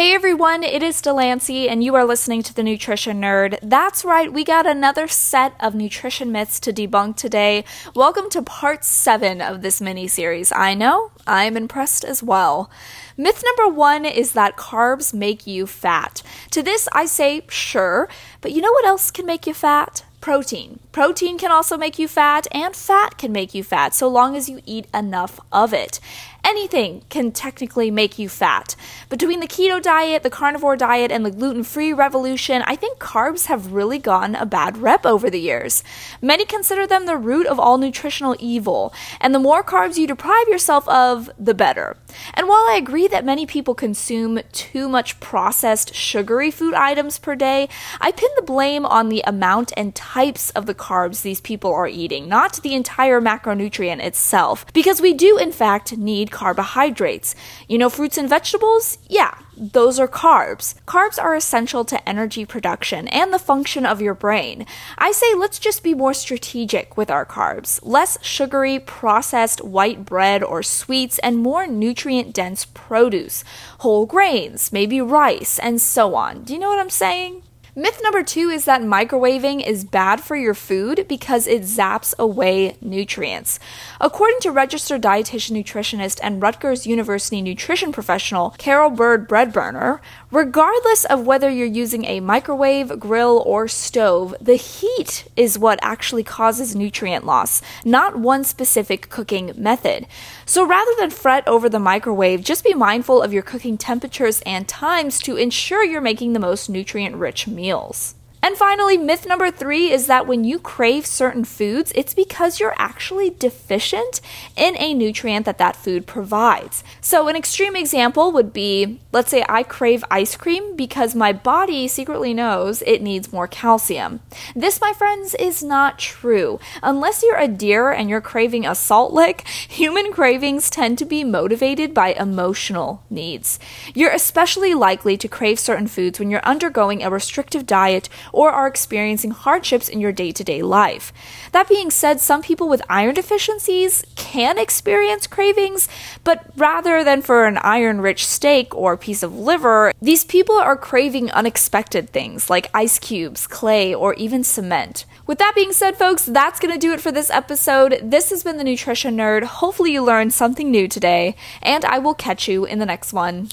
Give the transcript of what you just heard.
Hey everyone, it is Delancey, and you are listening to the Nutrition Nerd. That's right, we got another set of nutrition myths to debunk today. Welcome to part seven of this mini series. I know, I'm impressed as well. Myth number one is that carbs make you fat. To this, I say sure, but you know what else can make you fat? Protein. Protein can also make you fat, and fat can make you fat so long as you eat enough of it anything can technically make you fat. Between the keto diet, the carnivore diet, and the gluten free revolution, I think carbs have really gotten a bad rep over the years. Many consider them the root of all nutritional evil, and the more carbs you deprive yourself of, the better. And while I agree that many people consume too much processed, sugary food items per day, I pin the blame on the amount and types of the carbs these people are eating, not the entire macronutrient itself, because we do, in fact, need carbohydrates. You know, fruits and vegetables? Yeah, those are carbs. Carbs are essential to energy production and the function of your brain. I say let's just be more strategic with our carbs. Less sugary, processed white bread or sweets, and more nutrient dense produce, whole grains, maybe rice, and so on. Do you know what I'm saying? Myth number two is that microwaving is bad for your food because it zaps away nutrients. According to registered dietitian nutritionist and Rutgers University nutrition professional Carol Byrd-Bredbenner, regardless of whether you're using a microwave, grill, or stove, the heat is what actually causes nutrient loss, not one specific cooking method. So rather than fret over the microwave, just be mindful of your cooking temperatures and times to ensure you're making the most nutrient rich meal meals. And finally, myth number three is that when you crave certain foods, it's because you're actually deficient in a nutrient that that food provides. So, an extreme example would be let's say I crave ice cream because my body secretly knows it needs more calcium. This, my friends, is not true. Unless you're a deer and you're craving a salt lick, human cravings tend to be motivated by emotional needs. You're especially likely to crave certain foods when you're undergoing a restrictive diet or are experiencing hardships in your day to day life. That being said, some people with iron deficiencies can experience cravings, but rather than for an iron rich steak or piece of liver, these people are craving unexpected things like ice cubes, clay, or even cement. With that being said, folks, that's going to do it for this episode. This has been the Nutrition Nerd. Hopefully, you learned something new today, and I will catch you in the next one.